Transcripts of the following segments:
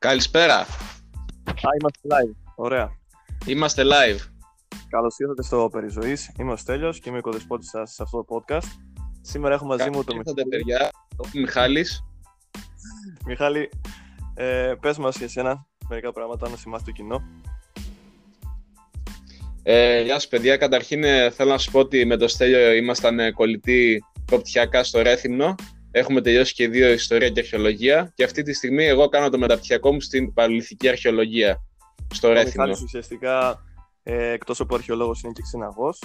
Καλησπέρα. Α, είμαστε live. Ωραία. Είμαστε live. Καλώς ήρθατε στο Περιζωής. Είμαι ο Στέλιος και είμαι ο οικοδεσπότης σας σε αυτό το podcast. Σήμερα έχω μαζί μου τον Ήρθατε, παιδιά. Ο Μιχάλης. Μιχάλη. Ε, πες μας για εσένα μερικά πράγματα να σημάσει το κοινό. Ε, γεια σας, παιδιά. Καταρχήν ε, θέλω να σου πω ότι με το Στέλιο ήμασταν ε, κολλητοί προπτυχιακά στο Ρέθυμνο. Έχουμε τελειώσει και δύο ιστορία και αρχαιολογία. Και αυτή τη στιγμή εγώ κάνω το μεταπτυχιακό μου στην παλαιολιθική αρχαιολογία στο Ο Ρέθυμνο. Μιχάλης ουσιαστικά ε, εκτός από αρχαιολόγος είναι και ξεναγός.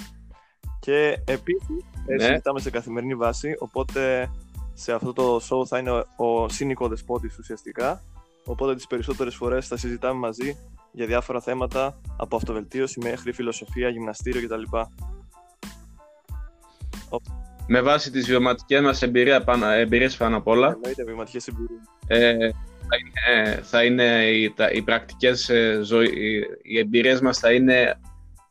Και επίσης ε, Ναι. συζητάμε σε καθημερινή βάση, οπότε σε αυτό το show θα είναι ο, ο σύνικο δεσπότης ουσιαστικά. Οπότε τις περισσότερες φορές θα συζητάμε μαζί για διάφορα θέματα από αυτοβελτίωση μέχρι φιλοσοφία, γυμναστήριο κτλ. Με βάση τις βιωματικές μας εμπειρία, πάνω- εμπειρίες πάνω απ' όλα. Εννοείται βηματικές εμπειρίες. Ε, θα είναι, θα είναι οι, τα, οι πρακτικές ε, ζωή, οι, οι εμπειρίες μας θα είναι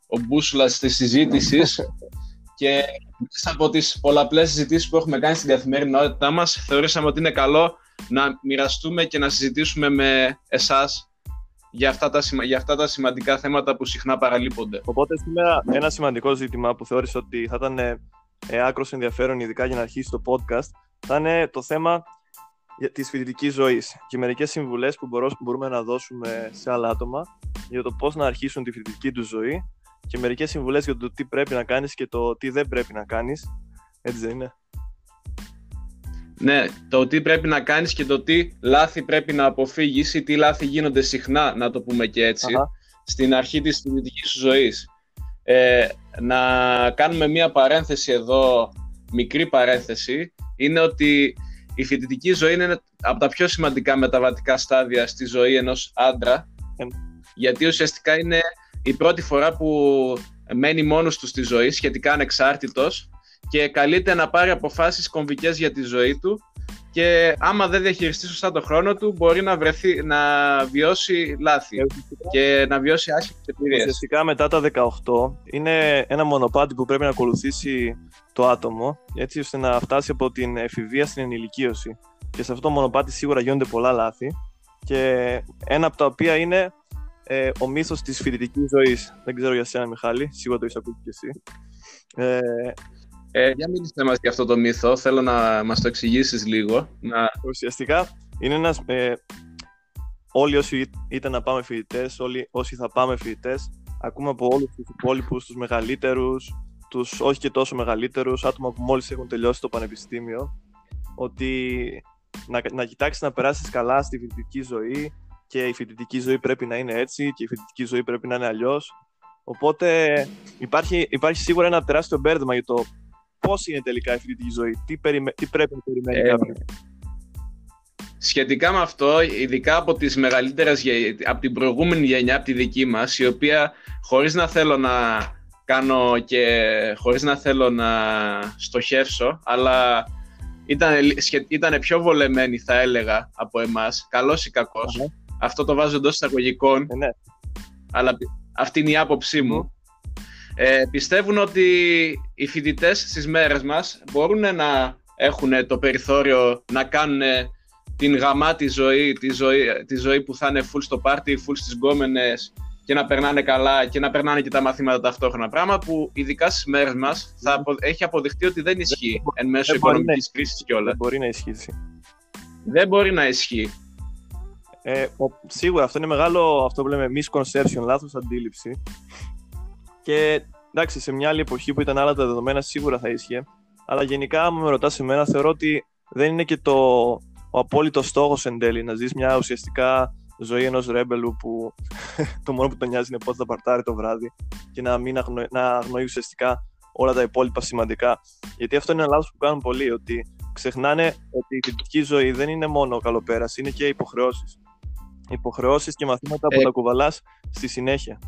ο μπούσουλας της συζήτησης και μέσα από τις πολλαπλές συζητήσεις που έχουμε κάνει στην καθημερινότητά μας θεωρήσαμε ότι είναι καλό να μοιραστούμε και να συζητήσουμε με εσάς για αυτά τα, σημα- για αυτά τα σημαντικά θέματα που συχνά παραλείπονται. Οπότε σήμερα ένα σημαντικό ζήτημα που θεώρησα ότι θα ήταν ε, ε, άκρος ενδιαφέρον ειδικά για να αρχίσει το podcast θα είναι το θέμα για- της φοιτητικής ζωής και μερικές συμβουλές που μπορώ- μπορούμε να δώσουμε σε άλλα άτομα για το πώς να αρχίσουν τη φοιτητική τους ζωή και μερικές συμβουλές για το τι πρέπει να κάνεις και το τι δεν πρέπει να κάνεις. Έτσι δεν είναι; Ναι, το τι πρέπει να κάνεις και το τι λάθη πρέπει να αποφύγεις ή τι λάθη γίνονται συχνά, να το πούμε και έτσι. Αχα. στην αρχή της φοιτητικής σου ζωής. Ε, να κάνουμε μία παρένθεση εδώ, μικρή παρένθεση, είναι ότι η φοιτητική ζωή είναι από τα πιο σημαντικά μεταβατικά στάδια στη ζωή ενός άντρα, Εν- γιατί ουσιαστικά είναι η πρώτη φορά που μένει μόνος του στη ζωή, σχετικά ανεξάρτητος και καλείται να πάρει αποφάσεις κομβικές για τη ζωή του και άμα δεν διαχειριστεί σωστά το χρόνο του μπορεί να, βρεθεί, να βιώσει λάθη Ε, ουσιαστικά- και να βιώσει άσχημες εμπειρίες. Ουσιαστικά μετά τα 18 είναι ένα μονοπάτι που πρέπει να ακολουθήσει το άτομο έτσι ώστε να φτάσει από την εφηβεία στην ενηλικίωση. Και σε αυτό το μονοπάτι σίγουρα γίνονται πολλά λάθη και ένα από τα οποία είναι ε, ο μύθος της φοιτητικής ζωής. Δεν ξέρω για σένα Μιχάλη, σίγουρα το έχεις ακούσει κι εσύ. Ε, Ε, για μίλησε μας για αυτό το μύθο, θέλω να μας το εξηγήσεις λίγο. Να... ουσιαστικά είναι ένας... Ε, όλοι όσοι είτε να πάμε φοιτητές, όλοι όσοι θα πάμε φοιτητές, ακούμε από όλους τους υπόλοιπους, τους μεγαλύτερους, τους όχι και τόσο μεγαλύτερους, άτομα που μόλις έχουν τελειώσει το πανεπιστήμιο, ότι να, να κοιτάξεις να περάσεις καλά στη φοιτητική ζωή και η φοιτητική ζωή πρέπει να είναι έτσι και η φοιτητική ζωή πρέπει να είναι αλλιώς. Οπότε υπάρχει, υπάρχει σίγουρα ένα τεράστιο μπέρδεμα για το πώς είναι τελικά η φοιτητική ζωή, τι, περιμέ- τι πρέπει να περιμένει Ε, κάποιος. Σχετικά με αυτό, ειδικά από τις μεγαλύτερες, γε- από την προηγούμενη γενιά, από τη δική μας, η οποία χωρίς να θέλω να κάνω και χωρίς να θέλω να στοχεύσω, αλλά ήταν, ήταν πιο βολεμένη θα έλεγα από εμάς, καλός ή κακός. Αχα. Αυτό το βάζω εντός εισαγωγικών, Ε, ναι. αλλά αυτή είναι η άποψή μου. Ε, πιστεύουν ότι οι φοιτητές στις μέρες μας μπορούν να έχουν το περιθώριο να κάνουν την γαμάτη ζωή, τη ζωή, τη ζωή που θα είναι full στο πάρτι, full στις γκόμενες και να περνάνε καλά και να περνάνε και τα μαθήματα ταυτόχρονα. Πράγμα που ειδικά στις μέρες μας θα απο- έχει αποδειχτεί ότι δεν ισχύει εν μέσω δεν μπορεί οικονομικής κρίσης κιόλας. Δεν μπορεί να ισχύσει. Δεν μπορεί να ισχύει. Ε, ο- σίγουρα αυτό είναι μεγάλο αυτό που λέμε misconception, λάθος αντίληψη. Και εντάξει, σε μια άλλη εποχή που ήταν άλλα τα δεδομένα σίγουρα θα ίσχυε. Αλλά γενικά, άμα με ρωτάς εμένα, θεωρώ ότι δεν είναι και το, ο απόλυτο στόχος εν τέλει να ζεις μια ουσιαστικά ζωή ενός ρέμπελου που το μόνο που τον νοιάζει είναι πότε θα παρτάρει το βράδυ και να μην αγνο, να αγνοεί ουσιαστικά όλα τα υπόλοιπα σημαντικά. Γιατί αυτό είναι ένα λάθος που κάνουν πολλοί, ότι ξεχνάνε ότι η φοιτητική ζωή δεν είναι μόνο καλοπέραση, είναι και υποχρεώσεις. Υποχρεώσεις και μαθήματα που Ε. τα κουβαλάς στη συνέχεια.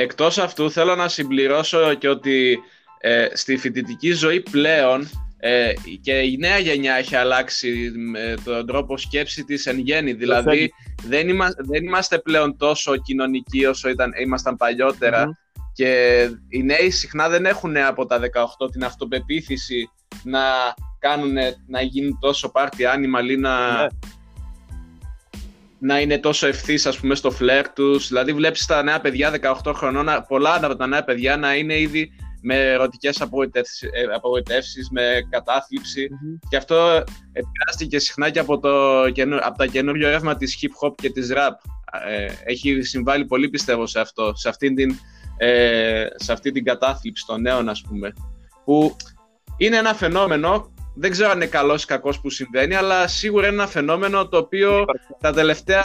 Εκτός αυτού θέλω να συμπληρώσω και ότι ε, στη φοιτητική ζωή πλέον ε, και η νέα γενιά έχει αλλάξει με τον τρόπο σκέψη της εν γέννη. Δηλαδή δεν, είμα, δεν είμαστε πλέον τόσο κοινωνικοί όσο ήταν, ήμασταν παλιότερα Μμμ. και οι νέοι συχνά δεν έχουν από τα 18 την αυτοπεποίθηση να κάνουν, να γίνουν τόσο party animal ή να... Ναι. Να είναι τόσο ευθύς, ας πούμε, στο φλερ τους. Δηλαδή, βλέπεις τα νέα παιδιά 18 χρονών, πολλά από τα νέα παιδιά να είναι ήδη με ερωτικές απογοητεύσεις, με καταθλιψη Και αυτό επηρεάστηκε συχνά και από, το, από τα καινούριο ρεύμα της hip hop και της rap. Ε, έχει συμβάλει πολύ, πιστεύω, σε αυτό, σε αυτή την, ε, σε αυτή την κατάθλιψη των νέων, ας πούμε. Που είναι ένα φαινόμενο δεν ξέρω αν είναι καλός ή κακός που συμβαίνει, αλλά σίγουρα είναι ένα φαινόμενο το οποίο τα τελευταία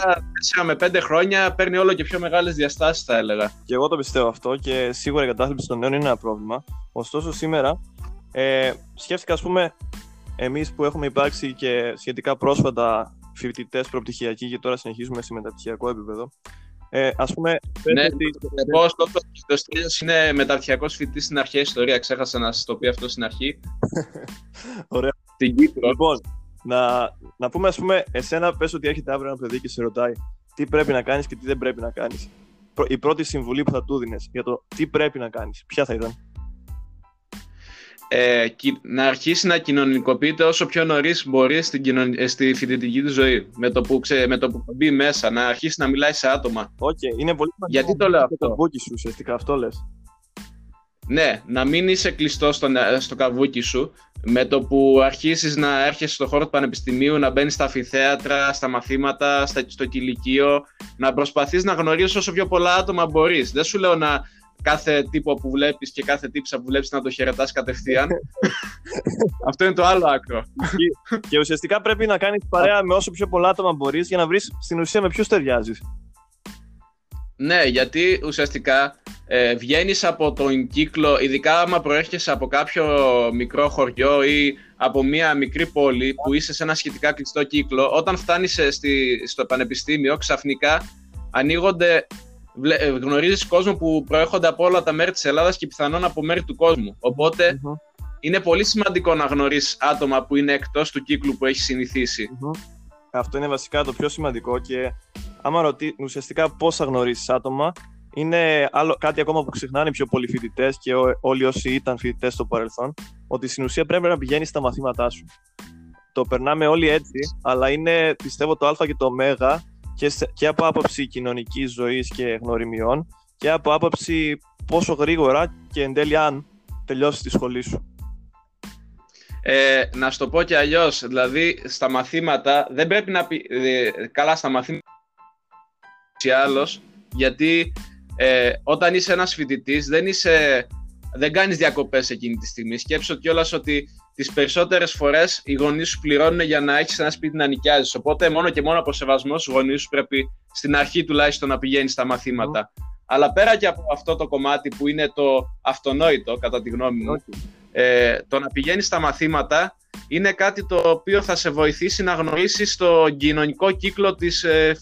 4 με 5 χρόνια παίρνει όλο και πιο μεγάλες διαστάσεις, θα έλεγα. Και εγώ το πιστεύω αυτό και σίγουρα η κατάθλιψη των νέων είναι ένα πρόβλημα. Ωστόσο, σήμερα ε, σκέφτηκα, ας πούμε, εμείς που έχουμε υπάρξει και σχετικά πρόσφατα φοιτητές προπτυχιακοί και τώρα συνεχίζουμε σε μεταπτυχιακό επίπεδο, ε, ας πούμε, ναι, ότι... εγώ στο είναι μεταρχιακός φοιτητής στην αρχαία ιστορία. Ξέχασα να σας το πει αυτό στην αρχή. Ωραία. Στην Κύπρο. Λοιπόν, να, να πούμε, ας πούμε, εσένα πες ότι έρχεται αύριο ένα παιδί και σε ρωτάει τι πρέπει να κάνεις και τι δεν πρέπει να κάνεις. Η πρώτη συμβουλή που θα του δίνεις για το τι πρέπει να κάνεις, ποια θα ήταν; Ε, να αρχίσει να κοινωνικοποιείται όσο πιο νωρίς μπορεί στην ε, στη φοιτητική του ζωή. Με το, που ξε... με το που μπει μέσα, να αρχίσει να μιλάει σε άτομα. Okay, είναι πολύ Γιατί το λέω αυτό; καβούκι σου, ουσιαστικά αυτό λες. Ναι, να μην είσαι κλειστός στο, στο καβούκι σου. Με το που αρχίσεις να έρχεσαι στον χώρο του πανεπιστημίου, να μπαίνεις στα αφιθέατρα, στα μαθήματα, στο κηλικείο, να προσπαθείς να γνωρίσεις όσο πιο πολλά άτομα μπορείς. Δεν σου λέω να κάθε τύπο που βλέπεις και κάθε τύψα που βλέπεις να το χαιρετάς κατευθείαν. Αυτό είναι το άλλο άκρο. και, ουσιαστικά πρέπει να κάνεις παρέα με όσο πιο πολλά άτομα μπορείς για να βρεις στην ουσία με ποιους ταιριάζεις. Ναι, γιατί ουσιαστικά ε, βγαίνεις από τον κύκλο, ειδικά άμα προέρχεσαι από κάποιο μικρό χωριό ή από μια μικρή πόλη που είσαι σε ένα σχετικά κλειστό κύκλο, όταν φτάνεις ε, στη, στο πανεπιστήμιο ξαφνικά ανοίγονται ε, γνωρίζεις κόσμο που προέρχονται από όλα τα μέρη της Ελλάδας και πιθανόν από μέρη του κόσμου. είναι πολύ σημαντικό να γνωρίσεις άτομα που είναι εκτός του κύκλου που έχεις συνηθίσει. Αυτό είναι βασικά το πιο σημαντικό και άμα ρωτήσει ουσιαστικά πώς θα γνωρίσεις άτομα είναι άλλο, κάτι ακόμα που ξεχνάνε οι πιο πολλοί φοιτητές και όλοι όσοι ήταν φοιτητές στο παρελθόν, ότι στην ουσία πρέπει να πηγαίνεις στα μαθήματά σου. Το περνάμε όλοι έτσι, αλλά είναι πιστεύω το Α και το Ω και, και από άποψη κοινωνικής ζωής και γνωριμιών και από άποψη πόσο γρήγορα και εν τέλει αν τελειώσει τη σχολή σου. Ε, να σου το πω και αλλιώς, δηλαδή στα μαθήματα δεν πρέπει να πει ε, καλά στα μαθήματα ή άλλος, γιατί ε, όταν είσαι ένας φοιτητής δεν, είσαι, δεν κάνεις διακοπές εκείνη τη στιγμή. Σκέψω κιόλας ότι τις περισσότερες φορές οι γονείς σου πληρώνουν για να έχεις ένα σπίτι να νοικιάζεις. Οπότε μόνο και μόνο από σεβασμό στους γονείς σου πρέπει στην αρχή τουλάχιστον να πηγαίνεις στα μαθήματα. Αλλά πέρα και από αυτό το κομμάτι που είναι το αυτονόητο, κατά τη γνώμη μου, ε, το να πηγαίνεις στα μαθήματα είναι κάτι το οποίο θα σε βοηθήσει να γνωρίσεις το κοινωνικό κύκλο της, ε,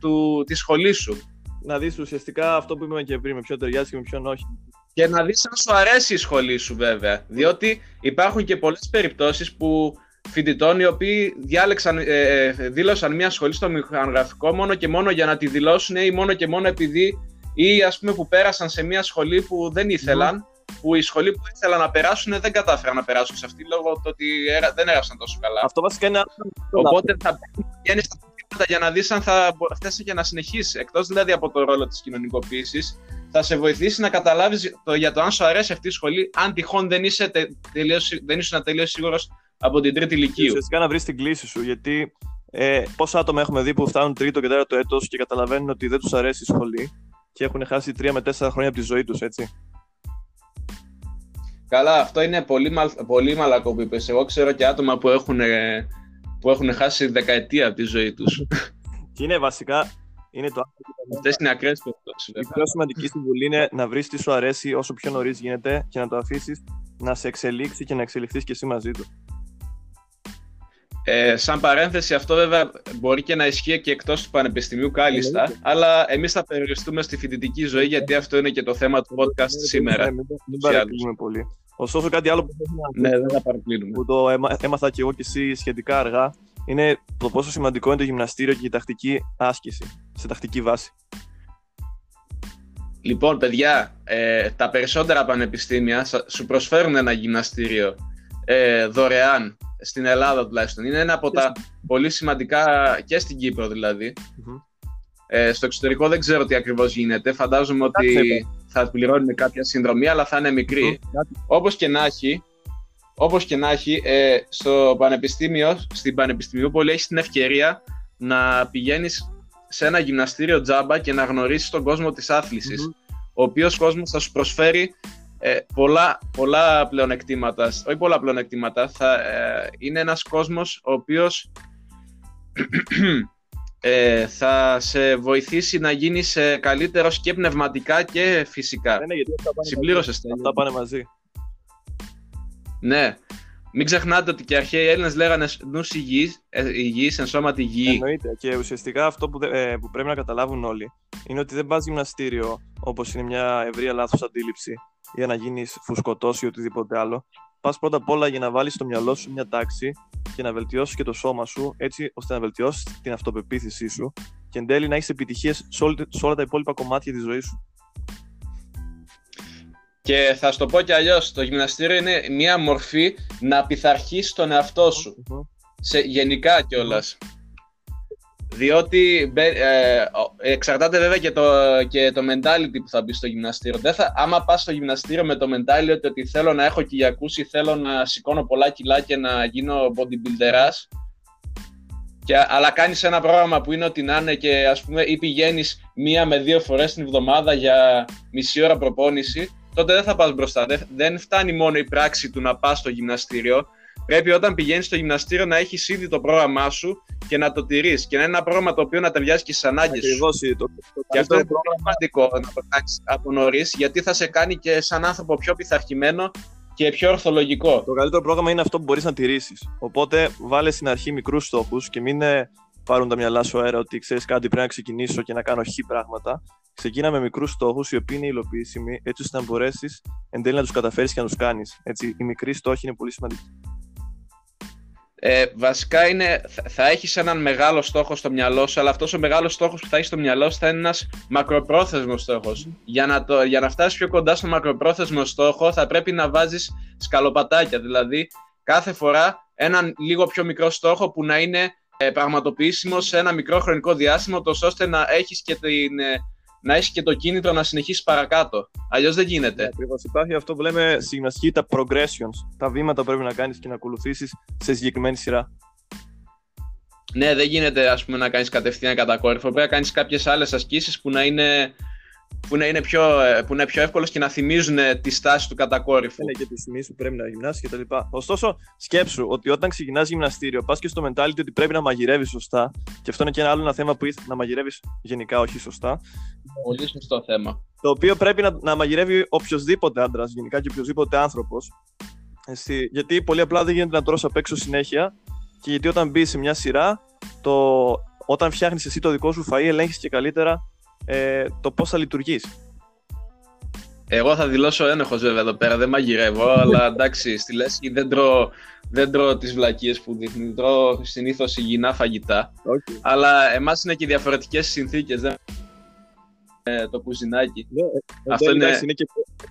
του, της σχολής σου. Να δεις ουσιαστικά αυτό που είπαμε και πριν, με ποιον ταιριάζει και με ποιον όχι και να δεις αν σου αρέσει η σχολή σου βέβαια. Διότι υπάρχουν και πολλές περιπτώσεις που φοιτητών οι οποίοι διάλεξαν, ε, ε, δήλωσαν μια σχολή στο μηχανογραφικό μόνο και μόνο για να τη δηλώσουν ή μόνο και μόνο επειδή ή ας πούμε που πέρασαν σε μια σχολή που δεν ήθελαν που η σχολή που ήθελαν να περάσουν δεν κατάφεραν να περάσουν σε αυτή λόγω του ότι δεν έγραψαν τόσο καλά. Αυτό βασικά είναι Οπότε θα πηγαίνει στα για να δεις αν θα θέσει και να συνεχίσεις. Εκτός δηλαδή από το ρόλο της κοινωνικοποίησης, θα σε βοηθήσει να καταλάβεις το, για το αν σου αρέσει αυτή η σχολή, αν τυχόν δεν είσαι τε, τελείως, δεν ήσουν τελείως σίγουρος από την τρίτη ηλικία. Ουσιαστικά να βρεις την κλίση σου, γιατί ε, πόσα άτομα έχουμε δει που φτάνουν τρίτο και τέταρτο έτος και καταλαβαίνουν ότι δεν τους αρέσει η σχολή και έχουν χάσει τρία με τέσσερα χρόνια από τη ζωή τους, έτσι. Καλά, αυτό είναι πολύ, μαλ, πολύ μαλακό που είπες. Εγώ ξέρω και άτομα που έχουν ε, που έχουν χάσει δεκαετία από τη ζωή τους. Και είναι βασικά. Είναι το Αυτές είναι ακραίες περιπτώσεις. Η πιο σημαντική συμβουλή είναι να βρεις τι σου αρέσει όσο πιο νωρίς γίνεται και να το αφήσεις να σε εξελίξει και να εξελιχθείς και εσύ μαζί του. Ε, σαν παρένθεση, αυτό βέβαια μπορεί και να ισχύει και εκτός του πανεπιστημίου κάλλιστα, αλλά εμείς θα περιοριστούμε στη φοιτητική ζωή, γιατί αυτό είναι και το θέμα του podcast σήμερα. Δεν παρεκκλίνουμε πολύ. Ωστόσο, κάτι άλλο που, ναι, δεν θα παρεκκλίνουμε. που το έμαθα και εγώ και εσύ σχετικά αργά είναι το πόσο σημαντικό είναι το γυμναστήριο και η τακτική άσκηση σε τακτική βάση. Λοιπόν, παιδιά, ε, τα περισσότερα πανεπιστήμια σου προσφέρουν ένα γυμναστήριο ε, δωρεάν στην Ελλάδα τουλάχιστον. Είναι ένα από τα πολύ σημαντικά και στην Κύπρο δηλαδη Ε, στο εξωτερικό δεν ξέρω τι ακριβώς γίνεται. Φαντάζομαι ότι θα πληρώνουν κάποια συνδρομή, αλλά θα είναι μικρή. Όπως και να έχει, όπως και να έχει ε, στο πανεπιστήμιο, στην Πανεπιστημιούπολη έχεις την ευκαιρία να πηγαίνεις σε ένα γυμναστήριο τζάμπα και να γνωρίσεις τον κόσμο της αθλησης ο οποίος κόσμος θα σου προσφέρει ε, πολλά, πολλά πλεονεκτήματα. Όχι πολλά πλεονεκτήματα, θα, ε, είναι ένας κόσμος ο οποίος ε, θα σε βοηθήσει να γίνεις ε, καλύτερος και πνευματικά και φυσικά. Ναι, ναι, γιατί αυτά πάνε Συμπλήρωσες μαζί. Αυτά πάνε μαζί. Ναι. Μην ξεχνάτε ότι και οι αρχαίοι Έλληνες λέγανε νους υγιής, ε, υγιής εν σώματι υγιή. Εννοείται. Και ουσιαστικά αυτό που, δε- ε, που πρέπει να καταλάβουν όλοι είναι ότι δεν πας γυμναστήριο όπως είναι μια ευρεία λάθος αντίληψη για να γίνεις φουσκωτός ή οτιδήποτε άλλο. Πας πρώτα απ' όλα για να βάλεις στο μυαλό σου μια τάξη και να βελτιώσεις και το σώμα σου έτσι ώστε να βελτιώσεις την αυτοπεποίθησή σου και εν τέλει να έχεις επιτυχίες σε, όλη- σε όλα τα υπόλοιπα κομμάτια της ζωής σου. Και θα σου το πω κι αλλιώς: το γυμναστήριο είναι μια μορφή να πειθαρχείς τον εαυτό σου. Σε, γενικά κιόλας. Διότι μπε- ε, ο- εξαρτάται βέβαια και το, και το mentality που θα μπεις στο γυμναστήριο. Δεν θα, άμα πας στο γυμναστήριο με το mentality ότι θέλω να έχω κυλιακούς ή θέλω να σηκώνω πολλά κιλά και να γίνω bodybuilderάς, και, αλλά κάνεις ένα πρόγραμμα που είναι ότι να είναι και ας πούμε ή πηγαίνεις μία με δύο φορές την εβδομάδα για μισή ώρα προπόνηση, τότε δεν θα πας μπροστά. Δεν, δεν φτάνει μόνο η πράξη του να πας στο γυμναστήριο. Πρέπει όταν πηγαίνεις στο γυμναστήριο να έχεις ήδη το πρόγραμμά σου και να το τηρείς και να είναι ένα πρόγραμμα το οποίο να ταιριάζει και στις ανάγκες σου. Ακριβώς. Το, το, Και αυτό καλύτερο είναι πολύ σημαντικό να το κάνεις από νωρίς, γιατί θα σε κάνει και σαν άνθρωπο πιο πειθαρχημένο και πιο ορθολογικό. Το καλύτερο πρόγραμμα είναι αυτό που μπορείς να τηρήσεις. Οπότε βάλε στην αρχή μικρούς στόχους και μην ε, πάρουν τα μυαλά σου αέρα ότι ξέρεις κάτι πρέπει να ξεκινήσω και να κάνω χ πράγματα. Ξεκίνα με μικρούς στόχους οι οποίοι είναι υλοποιήσιμοι έτσι ώστε να μπορέσεις εν τέλει να τους καταφέρεις και να τους κάνεις. Έτσι, οι μικροί στόχοι είναι πολύ σημαντικοί. Ε, βασικά είναι, θα, θα έχεις έναν μεγάλο στόχο στο μυαλό σου, αλλά αυτός ο μεγάλος στόχος που θα έχεις στο μυαλό σου θα είναι ένας μακροπρόθεσμος στόχος. Για να, το, για να φτάσεις πιο κοντά στο μακροπρόθεσμο στόχο, θα πρέπει να βάζεις σκαλοπατάκια. Δηλαδή, κάθε φορά έναν λίγο πιο μικρό στόχο που να είναι ε, πραγματοποιήσιμος σε ένα μικρό χρονικό διάστημα, τόσο ώστε να έχεις και, την, ε, να έχεις και το κίνητρο να συνεχίσεις παρακάτω. Αλλιώς δεν γίνεται. Ακριβώς. Υπάρχει αυτό που λέμε στη γυμναστική τα progressions. Τα βήματα που πρέπει να κάνεις και να ακολουθήσεις σε συγκεκριμένη σειρά. Ναι, δεν γίνεται ας πούμε, να κάνεις κατευθείαν κατακόρυφο. Πρέπει να κάνεις κάποιες άλλες ασκήσεις που να είναι, που να είναι πιο, ε, που να είναι πιο εύκολε και να θυμίζουν ε, τη στάση του κατακόρυφου. Είναι και τη στιγμή που πρέπει να γυμνάσεις κτλ. Ωστόσο, σκέψου ότι όταν ξεκινάς γυμναστήριο, πας και στο mentality ότι πρέπει να μαγειρεύεις σωστά. Και αυτό είναι και ένα άλλο ένα θέμα που ήθελα να μαγειρεύεις γενικά, όχι σωστά. Πολύ σωστό θέμα. Το οποίο πρέπει να, να μαγειρεύει οποιοδήποτε άντρας, γενικά και οποιοδήποτε άνθρωπος. Γιατί πολύ απλά δεν γίνεται να τρώσει απ' έξω συνέχεια. Και γιατί όταν μπεις σε μια σειρά, το, όταν φτιάχνεις εσύ το δικό σου φαΐ, ελέγχεις και καλύτερα ε, το πώς θα λειτουργείς. Εγώ θα δηλώσω ένοχος βέβαια εδώ πέρα, δεν μαγειρεύω, αλλά εντάξει, στη λέσχη δεν τρώω, δεν τρώω τις βλακίες που δείχνει. Τρώω συνήθως υγιεινά φαγητά. Okay. Αλλά εμάς είναι και διαφορετικές συνθήκες. Δεν... Ε, το κουζινάκι. Ναι, Αυτό είναι, εντάξει, είναι και,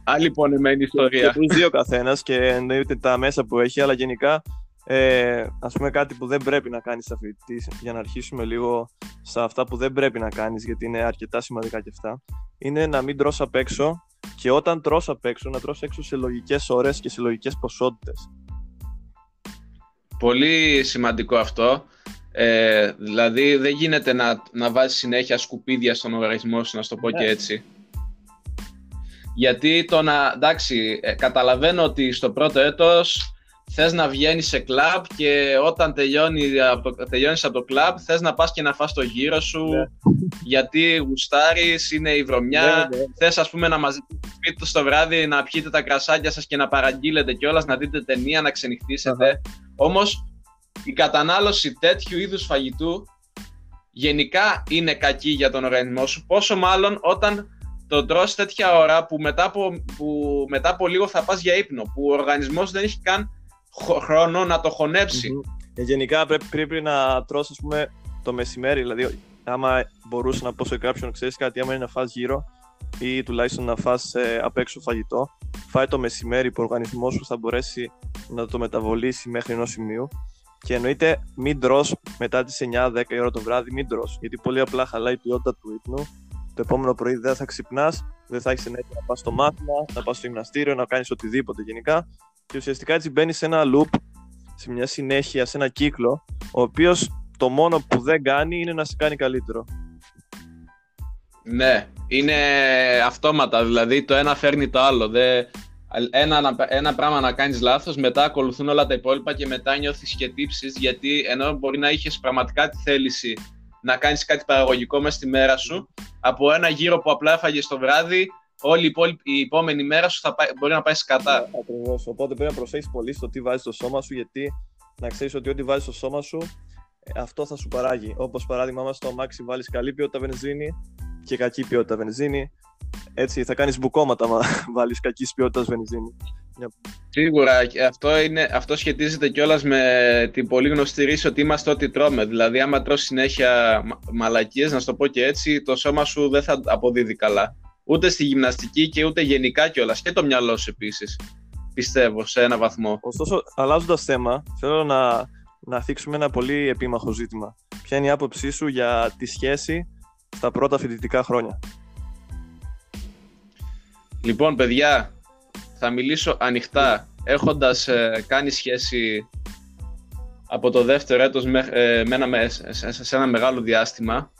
άλλη πονεμένη ιστορία. Και τους δύο καθένας και εννοείται τα μέσα που έχει, αλλά γενικά ε, ας πούμε κάτι που δεν πρέπει να κάνεις στα φοιτητή, για να αρχίσουμε λίγο σε αυτά που δεν πρέπει να κάνεις γιατί είναι αρκετά σημαντικά και αυτά είναι να μην τρως απ' έξω και όταν τρως απ' έξω να τρως έξω σε λογικές ώρες και σε λογικές ποσότητες. Πολύ σημαντικό αυτό. Ε, δηλαδή δεν γίνεται να, να βάζεις συνέχεια σκουπίδια στον οργανισμό σου να σου το πω Ναι. και έτσι. Γιατί το να, εντάξει, ε, καταλαβαίνω ότι στο πρώτο έτος θες να βγαίνεις σε κλαμπ και όταν τελειώνει από το, τελειώνεις από το κλαμπ θες να πας και να φας το γύρο σου Ναι. γιατί γουστάρεις, είναι η βρωμιά Ναι, ναι. θες ας πούμε να μαζέψεις στο σπίτι του το βράδυ να πιείτε τα κρασάκια σας και να παραγγείλετε κιόλας να δείτε ταινία, να ξενυχτήσετε όμως η κατανάλωση τέτοιου είδους φαγητού γενικά είναι κακή για τον οργανισμό σου πόσο μάλλον όταν το τρως τέτοια ώρα που μετά από, που μετά από λίγο θα πας για ύπνο που ο οργανισμός δεν έχει καν χο- χρόνο να το χωνέψει. Ε, γενικά πρέπει, πρέπει να τρως ας πούμε το μεσημέρι δηλαδή άμα μπορούσα να πω σε κάποιον ξέρεις κάτι άμα είναι να φας γύρω ή τουλάχιστον να φας ε, απ' έξω φαγητό φάει το μεσημέρι που ο οργανισμός σου θα μπορέσει να το μεταβολήσει μέχρι ενός σημείου. Και εννοείται μην τρώ μετά τις 9-10 η ώρα το βράδυ, μην τρώ. Γιατί πολύ απλά χαλάει η ποιότητα του ύπνου. Το επόμενο πρωί δεν θα ξυπνάς, δεν θα έχεις ενέργεια να πας στο μάθημα, να πας στο γυμναστήριο, να κάνεις οτιδήποτε γενικά. Και ουσιαστικά έτσι μπαίνει σε ένα loop, σε μια συνέχεια, σε ένα κύκλο, ο οποίος το μόνο που δεν κάνει είναι να σε κάνει καλύτερο. Ναι, είναι αυτόματα, δηλαδή το ένα φέρνει το άλλο. Δεν, ένα, ένα πράγμα να κάνεις λάθος, μετά ακολουθούν όλα τα υπόλοιπα και μετά νιώθεις και τύψεις γιατί ενώ μπορεί να είχες πραγματικά τη θέληση να κάνεις κάτι παραγωγικό μέσα στη μέρα σου από ένα γύρο που απλά έφαγες το βράδυ όλη η, η επόμενη μέρα σου θα πάει, μπορεί να πάει σκατά. Ναι, ακριβώς, οπότε πρέπει να προσέχεις πολύ στο τι βάζεις στο σώμα σου γιατί να ξέρεις ότι ό,τι βάζεις στο σώμα σου ε, αυτό θα σου παράγει. Όπως παράδειγμα, άμα στο αμάξι βάλεις καλή ποιότητα βενζίνη και κακή ποιότητα βενζίνη, έτσι θα κάνεις μπουκώματα μα βάλεις κακής ποιότητας βενζίνη. Σίγουρα, αυτό, είναι, αυτό σχετίζεται κιόλας με την πολύ γνωστή ρίση ότι είμαστε ό,τι τρώμε. Δηλαδή, άμα τρως συνέχεια μαλακίες, να σου το πω και έτσι, το σώμα σου δεν θα αποδίδει καλά. Ούτε στη γυμναστική και ούτε γενικά κιόλας. Και το μυαλό σου επίσης. Πιστεύω, σε ένα βαθμό. Ωστόσο, αλλάζοντας θέμα, θέλω να, να θίξουμε ένα πολύ επίμαχο ζήτημα. Ποια είναι η άποψή σου για τη σχέση στα πρώτα φοιτητικά χρόνια; Λοιπόν, παιδιά, θα μιλήσω ανοιχτά. Έχοντας ε, κάνει σχέση από το δεύτερο έτος με, ε, με ένα, σε, ένα μεγάλο διάστημα,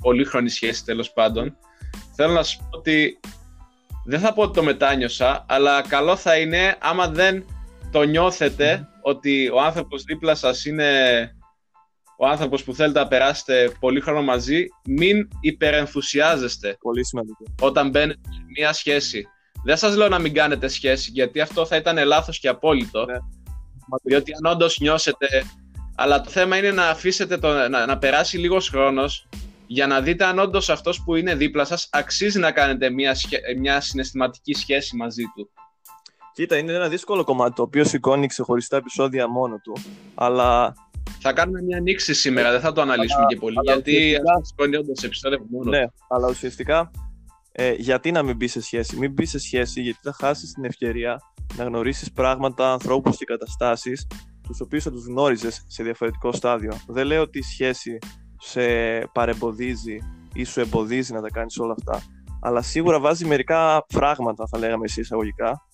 πολύχρονη σχέση τέλος πάντων, θέλω να σου πω ότι δεν θα πω ότι το μετάνιωσα, αλλά καλό θα είναι άμα δεν το νιώθετε ότι ο άνθρωπος δίπλα σας είναι ο άνθρωπος που θέλετε να περάσετε πολύ χρόνο μαζί, μην υπερενθουσιάζεστε πολύ σημαντικό. όταν μπαίνετε σε μια σχέση. Δεν σας λέω να μην κάνετε σχέση, γιατί αυτό θα ήταν λάθος και απόλυτο. Ναι. Διότι αν όντως νιώσετε... Αλλά το θέμα είναι να αφήσετε το, να, να περάσει λίγος χρόνος για να δείτε αν όντως αυτός που είναι δίπλα σας αξίζει να κάνετε μια, μια συναισθηματική σχέση μαζί του. Κοίτα, είναι ένα δύσκολο κομμάτι το οποίο σηκώνει ξεχωριστά επεισόδια μόνο του. Αλλά θα κάνουμε μια ανοίξη σήμερα, δεν θα το αναλύσουμε και πολύ. γιατί σηκώνει όντως επεισόδια μόνο. Ναι, αλλά ουσιαστικά ε, γιατί να μην μπει σε σχέση; Μην μπει σε σχέση γιατί θα χάσεις την ευκαιρία να γνωρίσεις πράγματα, ανθρώπους και καταστάσεις τους οποίους θα τους γνώριζες σε διαφορετικό στάδιο. Δεν λέω ότι η σχέση σε παρεμποδίζει ή σου εμποδίζει να τα κάνεις όλα αυτά. Αλλά σίγουρα βάζει μερικά φράγματα, θα λέγαμε εσύ εισαγωγικά.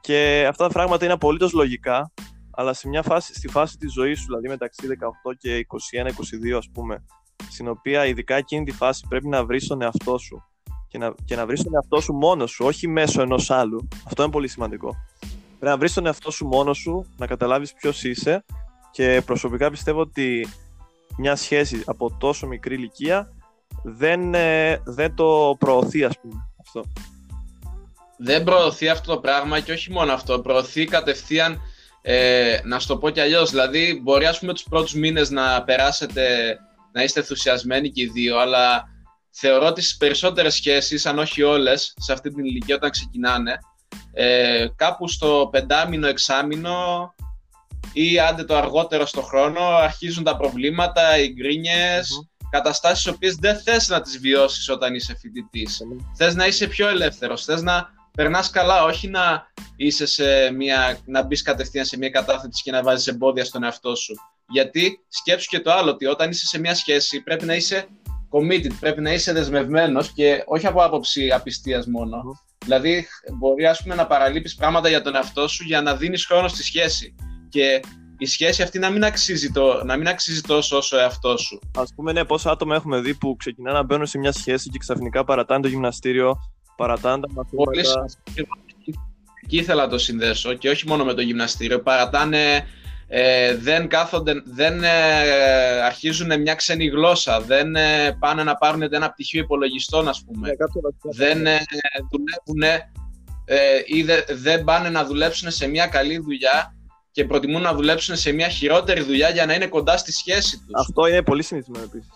Και αυτά τα φράγματα είναι απολύτως λογικά, αλλά σε μια φάση, στη φάση της ζωής σου, δηλαδή μεταξύ 18 και 21-22, ας πούμε, στην οποία ειδικά εκείνη τη φάση πρέπει να βρεις τον εαυτό σου και να, και να βρεις τον εαυτό σου μόνος σου, όχι μέσω ενός άλλου. Αυτό είναι πολύ σημαντικό. Πρέπει να βρεις τον εαυτό σου μόνος σου, να καταλάβεις ποιος είσαι και προσωπικά πιστεύω ότι μια σχέση από τόσο μικρή ηλικία δεν, ε, δεν το προωθεί, ας πούμε. Αυτό. Δεν προωθεί αυτό το πράγμα και όχι μόνο αυτό. Προωθεί κατευθείαν, ε, να σου το πω κι αλλιώς. Δηλαδή, μπορεί ας πούμε τους πρώτους μήνες να περάσετε, να είστε ενθουσιασμένοι και οι δύο, αλλά θεωρώ ότι στις περισσότερες σχέσεις, αν όχι όλες, σε αυτή την ηλικία όταν ξεκινάνε, ε, κάπου στο πεντάμινο, εξάμινο ή άντε το αργότερο στο χρόνο αρχίζουν τα προβλήματα, οι γκρίνιες, mm-hmm. καταστάσεις οποίες δεν θες να τις βιώσεις όταν είσαι φοιτητής. Mm-hmm. Θες να είσαι πιο ελεύθερος, θες να περνάς καλά, όχι να, είσαι σε μια, να μπεις κατευθείαν σε μια κατάθεση και να βάζεις εμπόδια στον εαυτό σου. Γιατί σκέψου και το άλλο, ότι όταν είσαι σε μια σχέση πρέπει να είσαι committed, πρέπει να είσαι δεσμευμένος και όχι από άποψη απιστίας μόνο. Δηλαδή, μπορεί ας πούμε, να παραλείπεις πράγματα για τον εαυτό σου για να δίνεις χρόνο στη σχέση. Και η σχέση αυτή να μην αξίζει, το, να μην αξίζει τόσο όσο ο εαυτό σου. Α πούμε, ναι, πόσα άτομα έχουμε δει που ξεκινάνε να μπαίνουν σε μια σχέση και ξαφνικά παρατάνε το γυμναστήριο, παρατάνε τα μαθήματα. Πολύ Εκεί ήθελα να το συνδέσω και όχι μόνο με το γυμναστήριο. Παρατάνε ε, δεν κάθονται, δεν ε, αρχίζουν μια ξένη γλώσσα, δεν ε, πάνε να πάρουν ένα πτυχίο υπολογιστών, ας πούμε. δεν ε, δουλεύουν ή δεν πάνε να δουλέψουν σε μια καλή δουλειά και προτιμούν να δουλέψουν σε μια χειρότερη δουλειά για να είναι κοντά στη σχέση τους. Αυτό είναι πολύ συνηθισμένο επίσης.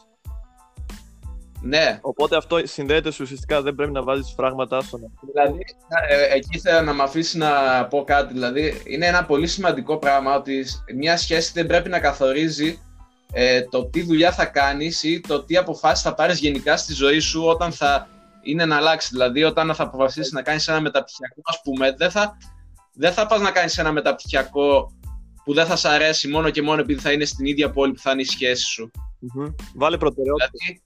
Ναι. Οπότε αυτό συνδέεται ουσιαστικά, δεν πρέπει να βάζεις φράγματα στον Δηλαδή, ε, εκεί θέλω να με αφήσεις να πω κάτι. Δηλαδή, είναι ένα πολύ σημαντικό πράγμα ότι μια σχέση δεν πρέπει να καθορίζει ε, το τι δουλειά θα κάνεις ή το τι αποφάσεις θα πάρεις γενικά στη ζωή σου όταν θα είναι να αλλάξει. Δηλαδή, όταν θα αποφασίσεις να κάνεις ένα μεταπτυχιακό, ας πούμε, δεν θα, δεν θα πας να κάνεις ένα μεταπτυχιακό που δεν θα σ' αρέσει μόνο και μόνο επειδή θα είναι στην ίδια πόλη που θα είναι η σχέση σου. Μμμ. Βάλε προτεραιότητα. Δηλαδή,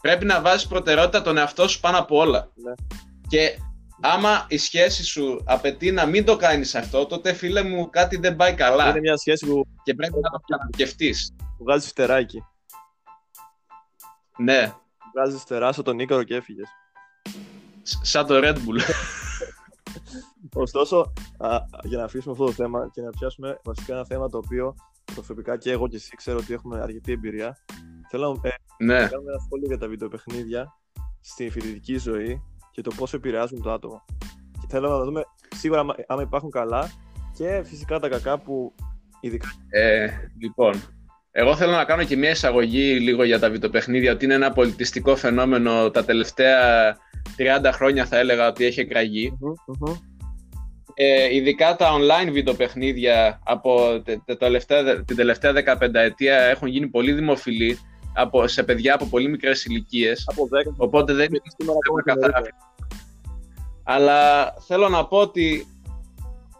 πρέπει να βάζεις προτεραιότητα τον εαυτό σου πάνω από όλα. Ναι. Και άμα η σχέση σου απαιτεί να μην το κάνεις αυτό, τότε φίλε μου κάτι δεν πάει καλά. Είναι μια σχέση που Και πρέπει να το ξανασκεφτείς. βγάζεις φτεράκι. Ναι, Βγάζεις φτερά στον Ίκαρο και έφυγες. σ- σαν το Red Bull. Ωστόσο, α, για να αφήσουμε αυτό το θέμα και να πιάσουμε βασικά ένα θέμα το οποίο προσωπικά και εγώ και εσύ ξέρω ότι έχουμε αρκετή εμπειρία. Θέλω ε, ναι. να κάνουμε ένα σχόλιο για τα βιντεοπαιχνίδια στη φοιτητική ζωή και το πόσο επηρεάζουν το άτομο. Και θέλω να δούμε σίγουρα άμα- άμα υπάρχουν καλά και φυσικά τα κακά που ειδικά. Ε, λοιπόν, εγώ θέλω να κάνω και μια εισαγωγή λίγο για τα βιντεοπαιχνίδια, ότι είναι ένα πολιτιστικό φαινόμενο τα τελευταία 30 χρόνια θα έλεγα ότι έχει εκραγεί. Ε, ειδικά τα online βιντεοπαιχνίδια από τε- τε- τελευταία, την τελευταία 15 ετία έχουν γίνει πολύ δημοφιλή από, σε παιδιά από πολύ μικρές ηλικίες. Από 10 Οπότε δεν είναι σήμερα ακόμα καθαρά. καθαρά. Αλλά θέλω να πω ότι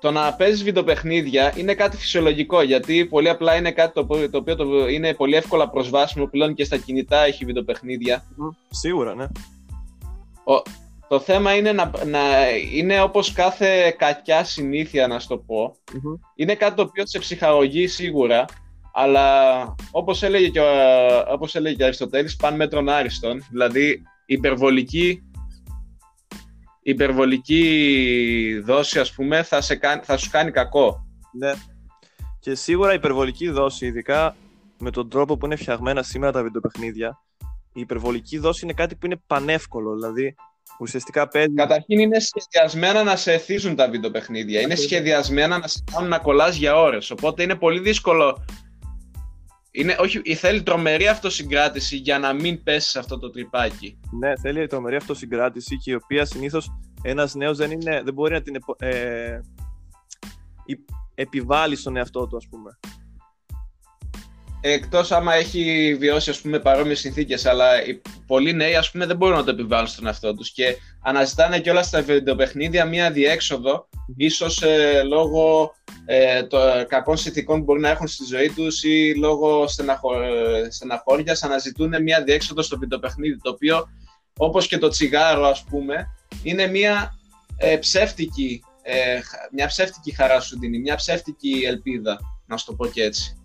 το να παίζεις βιντεοπαιχνίδια είναι κάτι φυσιολογικό γιατί πολύ απλά είναι κάτι το οποίο, το οποίο το- είναι πολύ εύκολα προσβάσιμο πλέον και στα κινητά έχει βιντεοπαιχνίδια. Σίγουρα, ναι. Το θέμα είναι να, να είναι όπως κάθε κακιά συνήθεια να σου το πω. Μμμ. Είναι κάτι το οποίο σε ψυχαγωγεί σίγουρα, αλλά όπως έλεγε και ο, όπως έλεγε και ο Αριστοτέλης, παν μέτρον άριστον. Δηλαδή, η υπερβολική, η υπερβολική δόση, ας πούμε, θα, σε κάνει, θα σου κάνει κακό. Ναι. Και σίγουρα η υπερβολική δόση, ειδικά με τον τρόπο που είναι φτιαγμένα σήμερα τα βιντεοπαιχνίδια, η υπερβολική δόση είναι κάτι που είναι πανεύκολο. Δηλαδή, ουσιαστικά παίζει. Καταρχήν είναι σχεδιασμένα να σε εθίζουν τα βιντεοπαιχνίδια. Είναι Ακριβώς. σχεδιασμένα να σε κάνουν να κολλάς για ώρες. Οπότε είναι πολύ δύσκολο. Είναι, όχι, θέλει τρομερή αυτοσυγκράτηση για να μην πέσεις σε αυτό το τρυπάκι. Ναι, θέλει τρομερή αυτοσυγκράτηση και η οποία συνήθως ένας νέος δεν, είναι- δεν μπορεί να την επο- ε, υ- επιβάλλει στον εαυτό του, ας πούμε. Εκτός άμα έχει βιώσει ας πούμε παρόμοιες συνθήκες, αλλά οι πολλοί νέοι ας πούμε δεν μπορούν να το επιβάλλουν στον εαυτό τους και αναζητάνε και όλα στα βιντεοπαιχνίδια μία διέξοδο, ίσως ε, λόγω ε, των κακών συνθήκων που μπορεί να έχουν στη ζωή τους ή λόγω στεναχω... ε, στεναχώριας αναζητούν μία διέξοδο στο βιντεοπαιχνίδι, το οποίο όπως και το τσιγάρο ας πούμε είναι μία ε, ψεύτικη, ε, χα- μια ψεύτικη χαρά σου δίνει, μια ψεύτικη ελπίδα, να σου το πω και έτσι.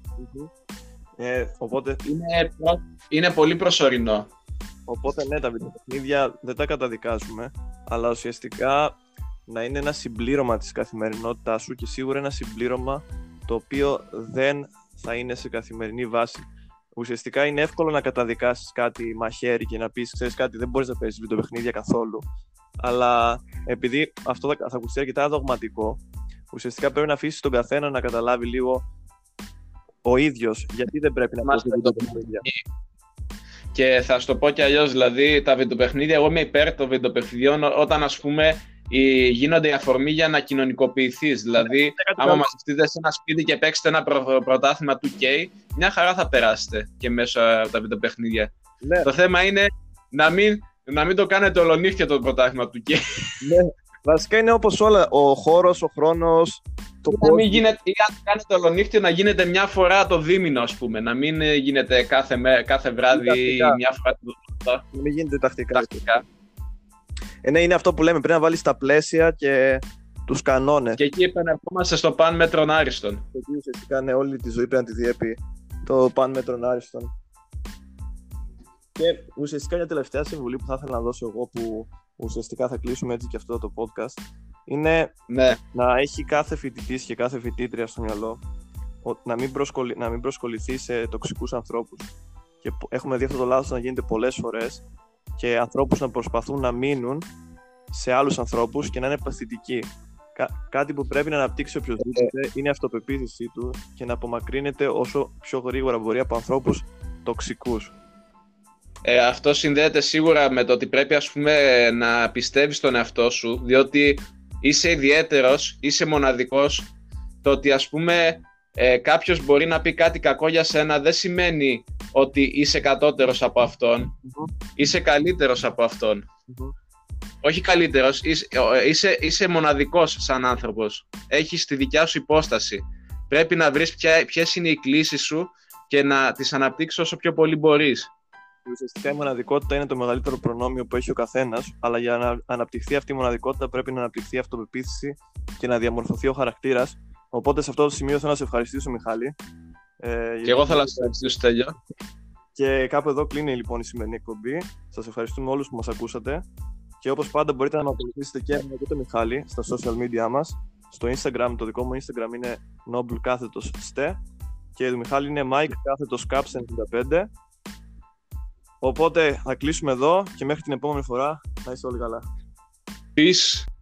Ε, οπότε, Είναι, προ- είναι πολύ προσωρινό. οπότε, ναι, τα βιντεοπαιχνίδια δεν τα καταδικάζουμε, αλλά ουσιαστικά να είναι ένα συμπλήρωμα της καθημερινότητάς σου και σίγουρα ένα συμπλήρωμα το οποίο δεν θα είναι σε καθημερινή βάση. Ουσιαστικά είναι εύκολο να καταδικάσεις κάτι μαχαίρι και να πεις, ξέρεις κάτι, δεν μπορείς να παίζεις βιντεοπαιχνίδια καθόλου. Αλλά επειδή αυτό θα, θα ακουστεί αρκετά δογματικό, ουσιαστικά πρέπει να αφήσεις τον καθένα να καταλάβει λίγο ο ίδιος γιατί δεν πρέπει να Μας παίζει βιντεοπαιχνίδια. Και θα σου το πω και αλλιώς, δηλαδή τα βιντεοπαιχνίδια, εγώ είμαι υπέρ των βιντεοπαιχνιδιών ό- όταν ας πούμε οι- γίνονται η αφορμή για να κοινωνικοποιηθείς. Δηλαδή, κάτι άμα καλό. μαζευτείτε σε ένα σπίτι και παίξετε ένα προ- πρωτάθλημα του K, μια χαρά θα περάσετε και μέσα από τα βιντεοπαιχνίδια. Ναι, Το θέμα είναι να μην, να μην το κάνετε ολονύχια το πρωτάθλημα του K. ναι. Βασικά είναι όπως όλα. Ο χώρος, ο χρόνος, το να μην πώς- γίνεται, ή αν κάνετε ολονύχτιο να γίνεται μια φορά το δίμηνο, ας πούμε. Να μην ε, γίνεται κάθε, μέ- κάθε βράδυ ή Τακτικά. μια φορά το εβδομάδα. να μην γίνεται τακτικά. Τακτικά. Ε, ναι, είναι αυτό που λέμε. Πρέπει να βάλεις τα πλαίσια και τους κανόνες. Και εκεί επανερχόμαστε στο παν μέτρον άριστον. Γιατί ουσιαστικά ναι, όλη τη ζωή πρέπει να τη διέπει το παν μέτρον άριστον. Και ουσιαστικά μια τελευταία συμβουλή που θα ήθελα να δώσω εγώ που ουσιαστικά θα κλείσουμε έτσι και αυτό το podcast είναι Ναι, να έχει κάθε φοιτητής και κάθε φοιτήτρια στο μυαλό ο- να μην, προσκολη... να μην προσκοληθεί σε τοξικούς ανθρώπους. Και πο- έχουμε δει αυτό το λάθος να γίνεται πολλές φορές και ανθρώπους να προσπαθούν να μείνουν σε άλλους ανθρώπους και να είναι παθητικοί. Κα- κάτι που πρέπει να αναπτύξει οποιοδήποτε είναι η αυτοπεποίθησή του και να απομακρύνεται όσο πιο γρήγορα μπορεί από ανθρώπους τοξικούς. Ε, αυτό συνδέεται σίγουρα με το ότι πρέπει ας πούμε να πιστεύεις στον εαυτό σου, διότι είσαι ιδιαίτερος, είσαι μοναδικός. Το ότι ας πούμε ε, κάποιος μπορεί να πει κάτι κακό για σένα δεν σημαίνει ότι είσαι κατώτερος από αυτόν, είσαι καλύτερος από αυτόν. όχι καλύτερος, είσαι, είσαι, είσαι μοναδικός σαν άνθρωπος. Έχεις τη δικιά σου υπόσταση. Πρέπει να βρεις ποιες είναι οι κλήσεις σου και να τις αναπτύξεις όσο πιο πολύ μπορείς. Ουσιαστικά η μοναδικότητα είναι το μεγαλύτερο προνόμιο που έχει ο καθένας, αλλά για να αναπτυχθεί αυτή η μοναδικότητα πρέπει να αναπτυχθεί η αυτοπεποίθηση και να διαμορφωθεί ο χαρακτήρας. Οπότε σε αυτό το σημείο θέλω να σε ευχαριστήσω, Μιχάλη. Ε, και εγώ θέλω να σε ευχαριστήσω, Στέλιο. Και κάπου εδώ κλείνει λοιπόν η σημερινή εκπομπή. Σας ευχαριστούμε όλους που μας ακούσατε. Και όπως πάντα μπορείτε να με ακολουθήσετε και με το Μιχάλη στα social media μας. Στο Instagram, το δικό μου Instagram είναι noble κάθετος ste και το Μιχάλη είναι Mike κάθετος caps 95. Οπότε θα κλείσουμε εδώ και μέχρι την επόμενη φορά να είστε όλοι καλά. Peace.